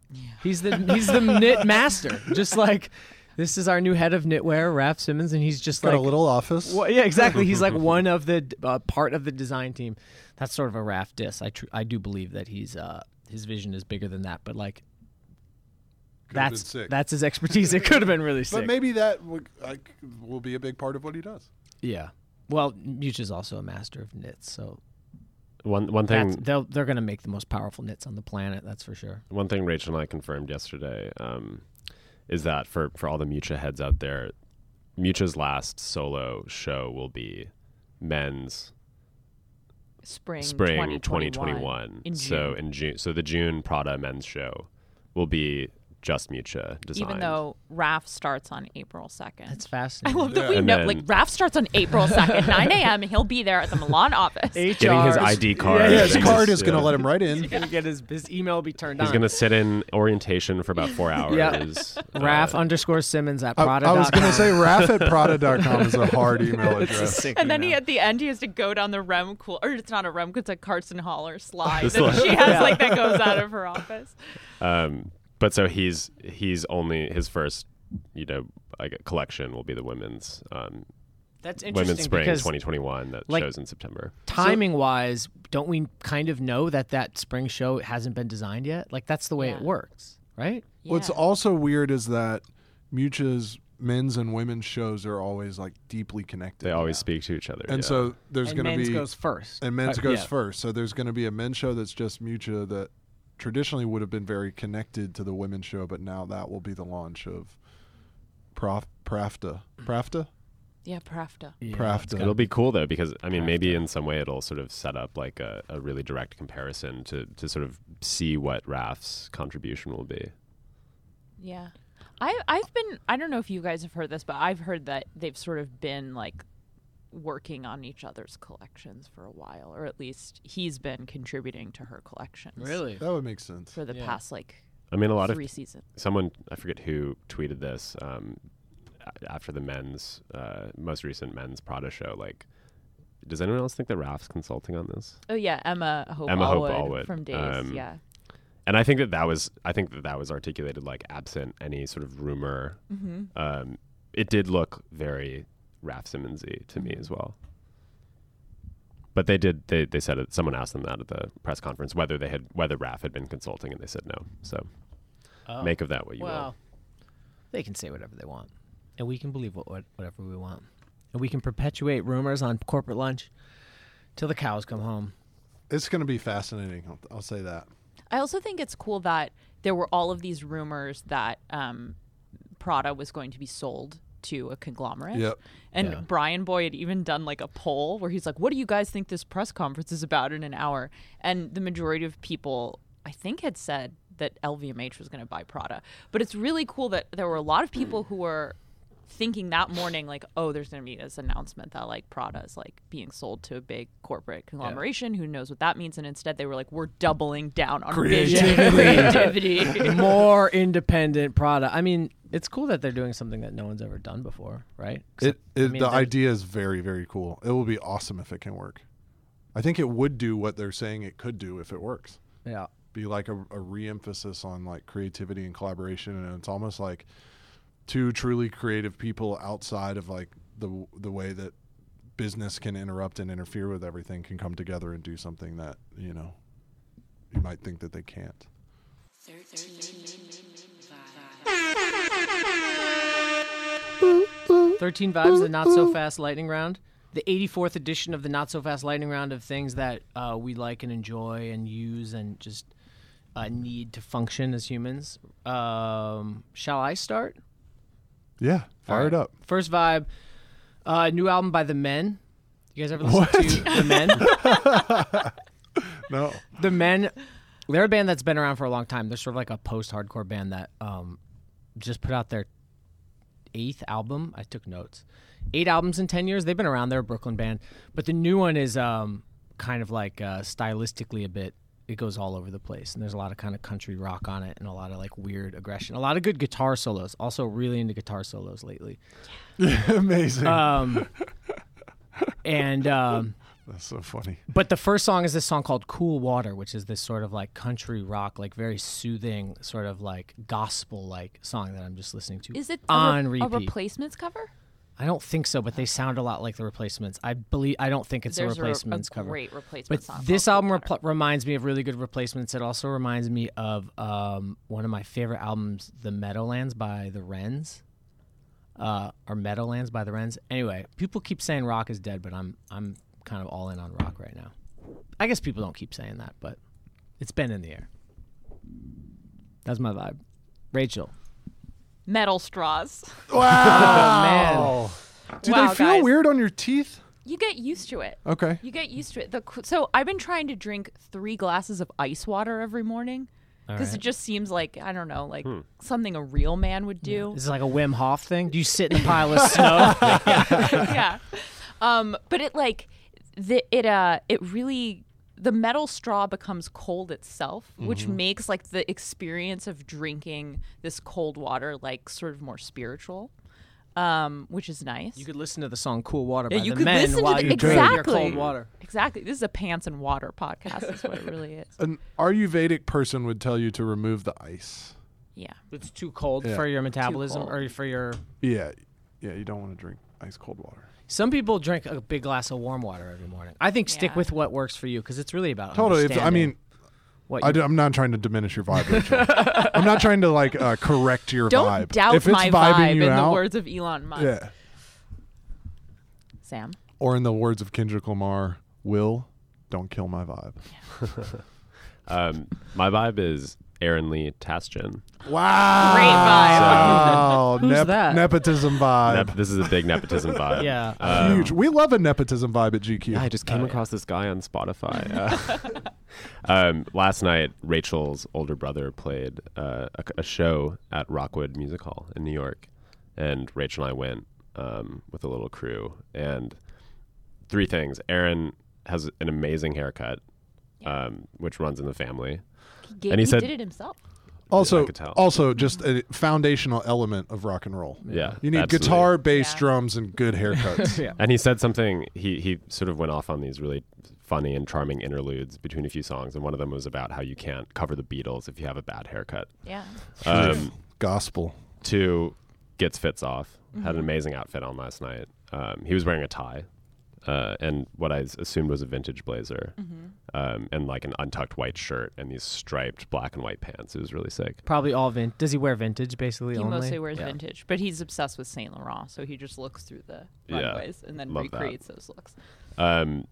Yeah. He's the he's the knit master. Just like this is our new head of knitwear, Raf Simons, and he's just Got like a little office. well, yeah, exactly. He's like one of the uh, part of the design team. That's sort of a Raf diss. I tr- I do believe that he's uh his vision is bigger than that, but like Could have been that's sick. that's his expertise. It could have been really sick. But maybe that would, like, will be a big part of what he does. yeah. Well, Much is also a master of knits, so One one thing they'll they're gonna make the most powerful knits on the planet. That's for sure. one thing Rachel and I confirmed yesterday um, is that for for all the Miuccia heads out there, Miuccia's last solo show will be men's Spring, spring 2021. 2021. In So in June, so the June Prada men's show will be just Miuccia designed. Even though Raf starts on April 2nd. That's fascinating. I love that Yeah. we And know, then- like, Raf starts on April 2nd, 9 a.m., he'll be there at the Milan office. getting his ID card. Yeah, Yeah, his his card is going to let him right in. He's gonna get his his email will be turned He's on. He's gonna sit in orientation for about four hours. Yeah. Uh, Raf underscore Simons at I, Prada. I was going to say Raf at Prada.com is a hard email It's address. sick And then he at the end he has to go down the Rem cool or it's not a Rem, it's a Carsten Höller slide The that she has Yeah. like that goes out of her office. Um, but so he's he's only his first, you know, like collection will be the women's um, That's interesting women's spring because 2021 that like, shows in September. timing wise, don't we kind of know that that spring show hasn't been designed yet? Like that's the way it works, right? What's Yeah. also weird is that Miuccia's men's and women's shows are always like deeply connected. They always speak to each other. And yeah. so there's going to be men's goes first, and men's Uh, goes yeah. first. So there's going to be a men's show that's just Miuccia that traditionally would have been very connected to the women's show, but now that will be the launch of Prof, Prafta. Prafta? Yeah, Pravda. Yeah, Pravda. it's gotta It'll be- be cool though because I mean maybe in some way it'll sort of set up like a, a really direct comparison to to sort of see what Raf's contribution will be. Yeah. I I've been I don't know if you guys have heard this, but I've heard that they've sort of been like working on each other's collections for a while, or at least he's been contributing to her collections. really. That would make sense. For the Yeah. past like I mean a lot of three seasons. someone I forget who tweeted this um, after the men's uh, most recent men's Prada show. Like, does anyone else think that Raf's consulting on this? Oh yeah, Emma Hope Emma Hope Allwood, Allwood, from Dazed. um, yeah. And I think that that was I think that that was articulated like absent any sort of rumor. Mm-hmm. Um, it did look very Raf Simonsy to me Mhm. as well. But they did. They, they said it. Someone asked them that at the press conference whether they had whether Raf had been consulting, and they said no. So Oh. make of that what you well, they can say whatever they want, and we can believe what, what whatever we want, and we can perpetuate rumors on corporate lunch till the cows come home. It's going to be fascinating. I'll, I'll say that. I also think it's cool that there were all of these rumors that um, Prada was going to be sold to a conglomerate. Yep. And Yeah. Bryanboy had even done like a poll where he's like, "What do you guys think this press conference is about in an hour?" And the majority of people, I think, had said that LVMH was going to buy Prada. But it's really cool that there were a lot of people who were thinking that morning like oh there's going to be this announcement that like prada is like being sold to a big corporate conglomeration who knows what that means and instead they were like we're doubling down on vision and creativity More independent product. I mean, it's cool that they're doing something that no one's ever done before, right? It, it I mean, the idea is very very cool. It will be awesome if it can work. I think it would do what they're saying it could do if it works. Yeah. Be like a, a re-emphasis on like creativity and collaboration, and it's almost like two truly creative people outside of like the the way that business can interrupt and interfere with everything can come together and do something that you know you might think that they can't. 13 Vibes, the Not So Fast Lightning Round. The 84th edition of the Not So Fast Lightning Round of things that uh, we like and enjoy and use and just uh, need to function as humans. Um, shall I start? Yeah, fire All it up. First vibe, uh, new album by The Men. You guys ever listen to The Men? No, the Men, they're a band that's been around for a long time. They're sort of like a post-hardcore band that um, just put out their eighth album. I took notes. Eight albums in ten years. They've been around. They're a Brooklyn band, but the new one is um, kind of like uh, stylistically a bit. It goes all over the place, and there's a lot of kind of country rock on it, and a lot of like weird aggression. A lot of good guitar solos. Also, really into guitar solos lately. amazing. Um, and um, That's so funny. but the first song is this song called Cool Water, which is this sort of like country rock, like very soothing, sort of like gospel like song that I'm just listening to. is it a, re- on a replacements cover I don't think so, but they sound a lot like the replacements. I believe I don't think it's there's a replacements a, cover. great replacement But this album reminds me of really good replacements. It also reminds me of um, one of my favorite albums, The Meadowlands by the Wrens. Uh, or Meadowlands by the Wrens. Anyway, people keep saying rock is dead, but I'm I'm kind of all in on rock right now. I guess people don't keep saying that, but it's been in the air. That's my vibe. Rachel. Metal straws Wow. Do Wow, they feel guys. weird on your teeth? you get used to it Okay. You get used to it. The qu- so I've been trying to drink three glasses of ice water every morning because it just seems like I don't know, like something a real man would do. This is like a Wim Hof thing. Do you sit in a pile of snow? yeah. Um, but it like the it uh it really the metal straw becomes cold itself, which makes like the experience of drinking this cold water like sort of more spiritual. Um, which is nice. You could listen to the song "Cool Water" by Yeah, you the could Men listen to while the- you drink your cold water. exactly. This is a pants and water podcast. Is what it really is. An Ayurvedic person would tell you to remove the ice. Yeah. It's too cold Yeah. for your metabolism or for your. Yeah. Yeah, you don't want to drink ice cold water. Some people drink a big glass of warm water every morning. I think stick Yeah. with what works for you because it's really about Totally. If, I understanding mean, what I you, am not trying to diminish your vibe. Rachel. I'm not trying to like uh, correct your Don't vibe. doubt if it's my vibing vibe you in out, the words of Elon Musk. yeah, Sam. or in the words of Kendrick Lamar, "Will, don't kill my vibe." Um, my vibe is Aaron Lee Tasjan. Wow, Great vibe. Wow, Who's nep- that? Nepotism vibe. Nep- this is a big nepotism vibe. Yeah. Um, Huge. We love a nepotism vibe at GQ. Yeah, I just came across this guy on Spotify. Uh, um, last night, Rachel's older brother played uh, a, a show at Rockwood Music Hall in New York, and Rachel and I went um, with a little crew. And three things: Aaron has an amazing haircut, um, which runs in the family. He, gave, And he he said- did it himself. also, I also just a foundational element of rock and roll. Yeah, You need absolutely. guitar, bass, Yeah. drums, and good haircuts. yeah. And he said something. He he sort of went off on these really funny and charming interludes between a few songs, and one of them was about how you can't cover the Beatles if you have a bad haircut. Yeah. Um, Gospel. two gets fits off. Had Mm-hmm. an amazing outfit on last night. Um, he was wearing a tie, uh, and I assumed was a vintage blazer, Mm-hmm. um, and like an untucked white shirt and these striped black and white pants. It was really sick. Probably all vintage. Does he wear vintage basically He only? mostly wears Yeah. vintage, but he's obsessed with Saint Laurent, so he just looks through the Yeah. and then Love that. recreates those looks. Um,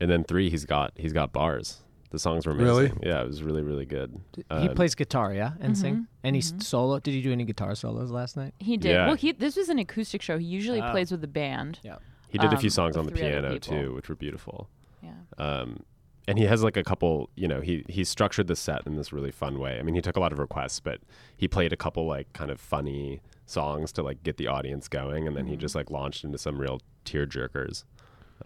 and then three, he's got he's got bars. The songs were amazing. Really? Yeah, it was really really good. he Um, plays guitar, yeah, and sing. Mhm, And he's mhm. solo. Did he do any guitar solos last night? He did. Yeah. Well, he this was an acoustic show. He usually Oh. plays with the band. Yeah. He did a few um, songs on the piano too, which were beautiful. Yeah. Um, and he has like a couple, you know, he he structured the set in this really fun way. I mean, he took a lot of requests, but he played a couple like kind of funny songs to like get the audience going, and then he Mhm. just like launched into some real tear jerkers.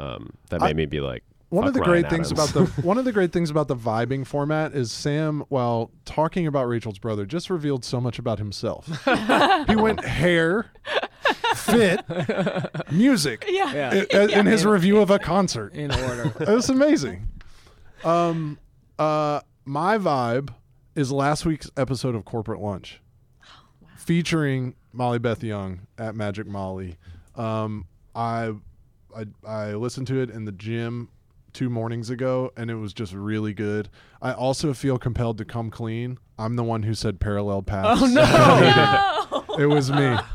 Um, that I- made me be like, One of the Fuck great Ryan things about the one of the great things about the vibing format is Sam, while talking about Rachel's brother, just revealed so much about himself. he went hair, fit, music, Yeah. i- i- in his review of a concert. In order. It was amazing. Um, uh, my vibe is last week's episode of Corporate Lunch, featuring Molly Beth Young at Magic Molly. Um, I, I I listened to it in the gym two mornings ago, and it was just really good. I also feel compelled to come clean. I'm the one who said parallel paths. Oh, no. no. it was me.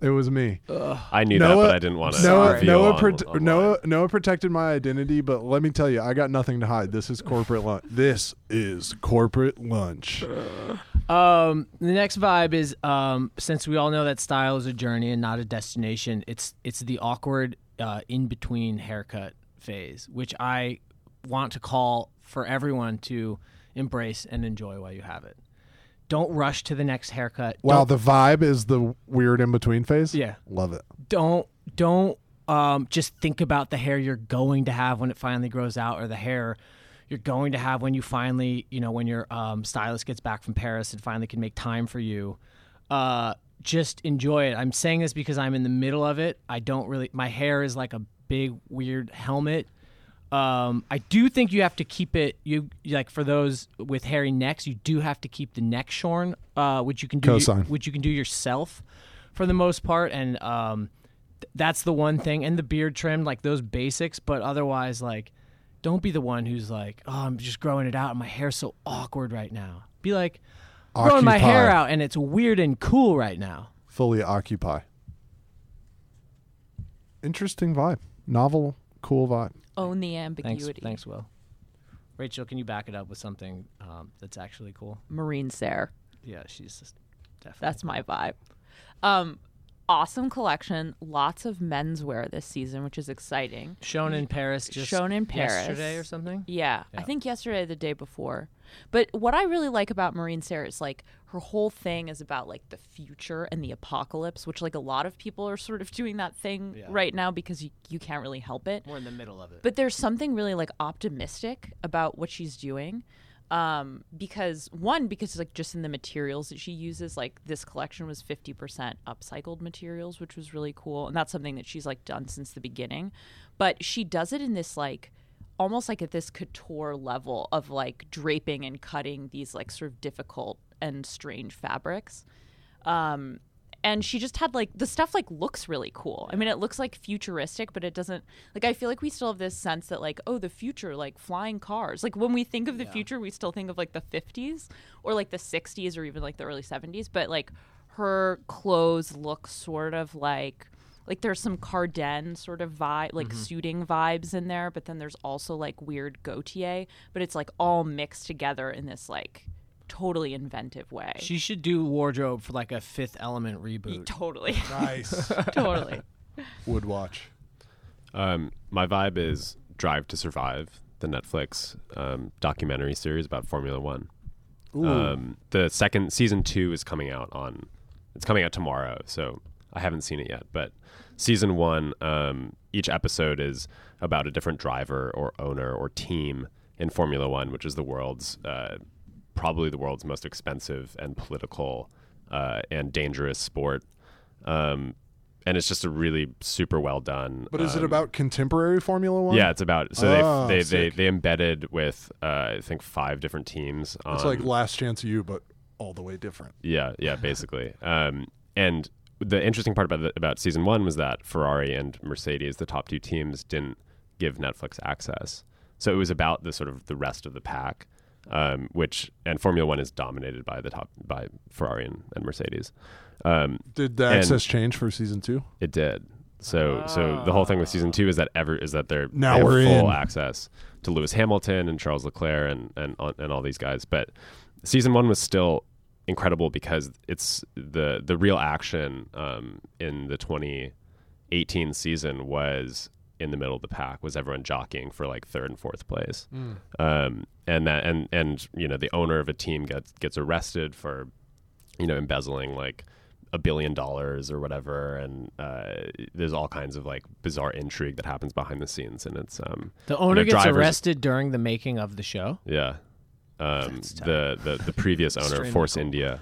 It was me. I knew that, but I didn't want to. Noah, reveal Noah, on- prote- online. Noah, Noah protected my identity, but let me tell you, I got nothing to hide. This is corporate lunch. This is corporate lunch. Um, the next vibe is um, since we all know that style is a journey and not a destination. It's it's the awkward uh, in between haircut phase, which I want to call for everyone to embrace and enjoy while you have it. Don't rush to the next haircut. Wow, Don't- the vibe is the weird in between phase. Yeah. love it. don't don't um, just think about the hair you're going to have when it finally grows out or the hair you're going to have when you finally you know when your um, stylist gets back from paris and finally can make time for you uh, just enjoy it i'm saying this because i'm in the middle of it i don't really my hair is like a big weird helmet um, I do think you have to keep it. You like for those with hairy necks, you do have to keep the neck shorn, uh, which you can do, Cosign. which you can do yourself, for the most part. And um, th- that's the one thing. And the beard trim, like those basics. But otherwise, like, don't be the one who's like, oh, I'm just growing it out, and my hair's so awkward right now. Be like, growing my hair out, and it's weird and cool right now. Fully occupy. Interesting vibe. Novel, cool vibe. Own the ambiguity. thanks, Will. Rachel, can you back it up with something um, that's actually cool? Marine Serre. Yeah, she's just definitely. That's my vibe. Um, awesome collection. Lots of menswear this season, which is exciting. shown in Paris. Just Shown in Paris. yesterday or something. Yeah, I think yesterday, the day before. But what I really like about Marine Serre is like her whole thing is about like the future and the apocalypse, which like a lot of people are sort of doing that thing Yeah. right now because you, you can't really help it. We're in the middle of it. But there's something really like optimistic about what she's doing. Um, because one, because like just in the materials that she uses, like this collection was 50% upcycled materials, which was really cool. And that's something that she's like done since the beginning. But she does it in this like almost like at this couture level of like draping and cutting these like sort of difficult and strange fabrics. Um, and she just had like the stuff like looks really cool. I mean, it looks like futuristic, but it doesn't like I feel like we still have this sense that like oh, the future like flying cars. Like when we think of the future, we still think of like the 50s or like the 60s or even like the early 70s, but like her clothes look sort of like like there's some Cardin sort of vibe, like suiting vibes in there, but then there's also like weird Gautier, but it's like all mixed together in this like totally inventive way. she should do wardrobe for like a Fifth Element reboot. totally, Nice. totally. Would watch. Um, my vibe is Drive to Survive, the Netflix um, documentary series about Formula One. Um, the second season two is coming out on. It's coming out tomorrow, so I haven't seen it yet. But season one, um, each episode is about a different driver or owner or team in Formula One, which is the world's uh, probably the world's most expensive and political uh, and dangerous sport. Um, and it's just a really super well done. But is it um, about contemporary Formula One? yeah, it's about so Ah, they they, they they embedded with uh, I think five different teams. It's um, like Last Chance U, but all the way different. yeah, yeah, basically. Um, and the interesting part about the, about season one was that Ferrari and Mercedes, the top two teams, didn't give Netflix access. So it was about the sort of the rest of the pack, um, which and Formula One is dominated by the top by Ferrari and, and Mercedes. Um, Did the access change for season two? it did. So so the whole thing with season two is that ever is that they're Now they we're full in. access to Lewis Hamilton and Charles Leclerc and and and all these guys. But season one was still incredible because it's the the real action um, in the 2018 season was in the middle of the pack was everyone jockeying for like third and fourth place. Um, and that and and you know the owner of a team gets gets arrested for you know embezzling like a billion dollars or whatever. And uh, there's all kinds of like bizarre intrigue that happens behind the scenes. And it's um The owner know, gets arrested during the making of the show. yeah um the, the the previous owner force cool. india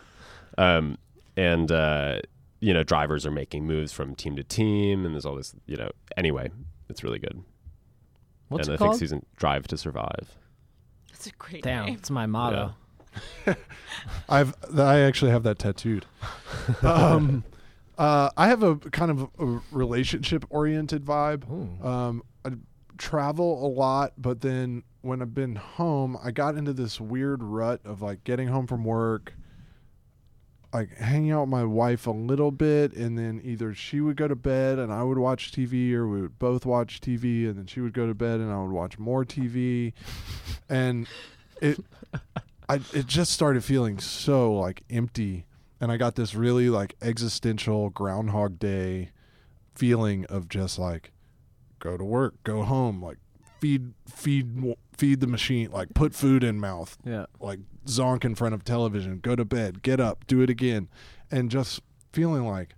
um and uh you know drivers are making moves from team to team and there's all this you know anyway it's really good What's and it i called? think season drive to survive That's a great Damn, name. it's my motto. I've I actually have that tattooed. um, uh, I have a kind of a relationship oriented vibe. Um, I travel a lot, but then when I've been home, I got into this weird rut of like getting home from work, like hanging out with my wife a little bit, and then either she would go to bed and I would watch TV, or we would both watch TV, and then she would go to bed and I would watch more TV, and it. I it just started feeling so like empty and I got this really like existential groundhog day feeling of just like go to work, go home, like feed feed feed the machine, like put food in mouth, Yeah. like zonk in front of television, go to bed, get up, do it again, and just feeling like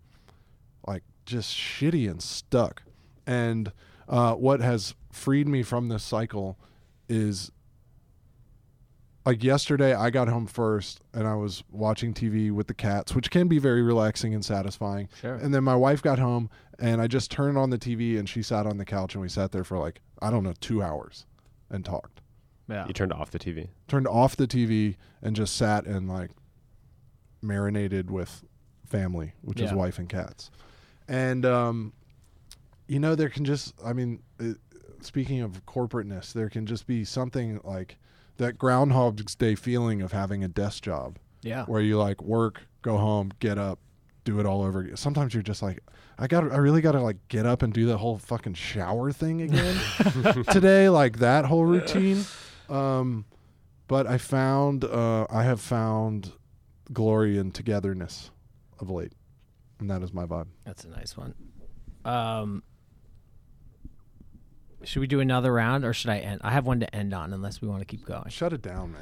like just shitty and stuck. And uh, what has freed me from this cycle is like yesterday I got home first and I was watching TV with the cats, which can be very relaxing and satisfying. Sure. And then my wife got home and I just turned on the TV and she sat on the couch and we sat there for like I don't know 2 hours and talked. Yeah. you turned off the tv Turned off the TV and just sat and like marinated with family, which is wife and cats. And um you know there can just I mean it, speaking of corporateness, there can just be something like that groundhog's day feeling of having a desk job Yeah. where you like work, go home, get up, do it all over again. Sometimes you're just like, I got, I really got to like get up and do the whole fucking shower thing again today, like that whole routine. Um, but I found, uh, I have found glory in togetherness of late, and that is my vibe. That's a nice one. Um, should we do another round or should I end? I have one to end on unless we want to keep going. Shut it down, man.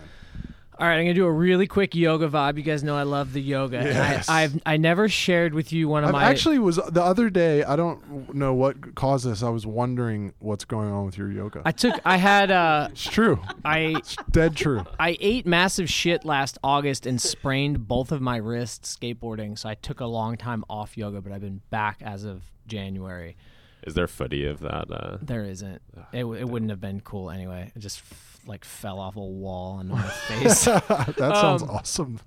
All right, I'm gonna do a really quick yoga vibe. You guys know I love the yoga. Yes. I, I've I never shared with you one of I my actually was the other day. I don't know what caused this. I was wondering what's going on with your yoga. I took I had uh it's true. I It's dead true. I ate massive shit last August and sprained both of my wrists skateboarding, so I took a long time off yoga, but I've been back as of January. is there footy of that uh There isn't. It, it wouldn't have been cool anyway. It just f- like fell off a wall onto my face. that sounds Um, awesome.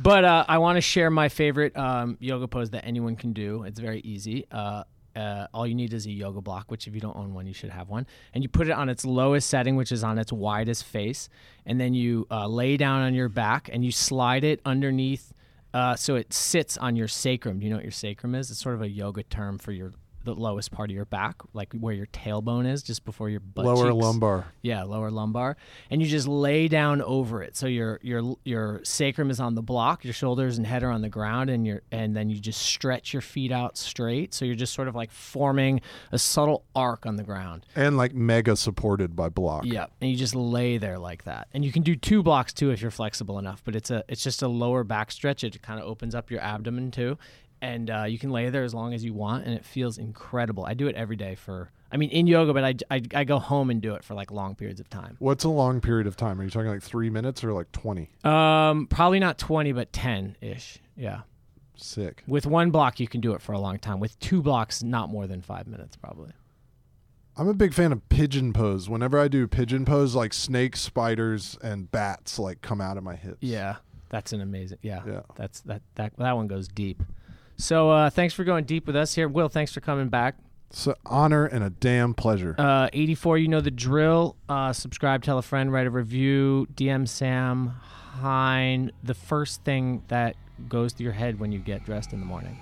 But uh, I want to share my favorite um, yoga pose that anyone can do. It's very easy. Uh, uh, all you need is a yoga block, which if you don't own one, you should have one. And you put it on its lowest setting, which is on its widest face. And then you uh, lay down on your back and you slide it underneath. Uh, so it sits on your sacrum. Do you know what your sacrum is? It's sort of a yoga term for your the lowest part of your back, like where your tailbone is, just before your butt Lower cheeks. lumbar. Yeah, lower lumbar, and you just lay down over it. So your your your sacrum is on the block, your shoulders and head are on the ground, and your and then you just stretch your feet out straight. So you're just sort of like forming a subtle arc on the ground. and like mega supported by block. Yeah, and you just lay there like that. And you can do two blocks too if you're flexible enough. But it's a it's just a lower back stretch. It kind of opens up your abdomen too, and uh, you can lay there as long as you want, and it feels incredible. I do it every day for. I mean, in yoga, but I, I, I go home and do it for like long periods of time. What's a long period of time? Are you talking like three minutes or like twenty? Um, probably not 20, but 10 ish. Yeah. Sick. With one block, you can do it for a long time. With two blocks, not more than five minutes, probably. I'm a big fan of pigeon pose. Whenever I do pigeon pose, like snakes, spiders, and bats like come out of my hips. Yeah. That's an amazing. Yeah. Yeah. That's that, that, that one goes deep. So, uh, thanks for going deep with us here. Will, thanks for coming back. It's an honor and a damn pleasure. Uh, 84, you know the drill. Uh, subscribe, tell a friend, write a review, DM Sam Hine. The first thing that goes through your head when you get dressed in the morning.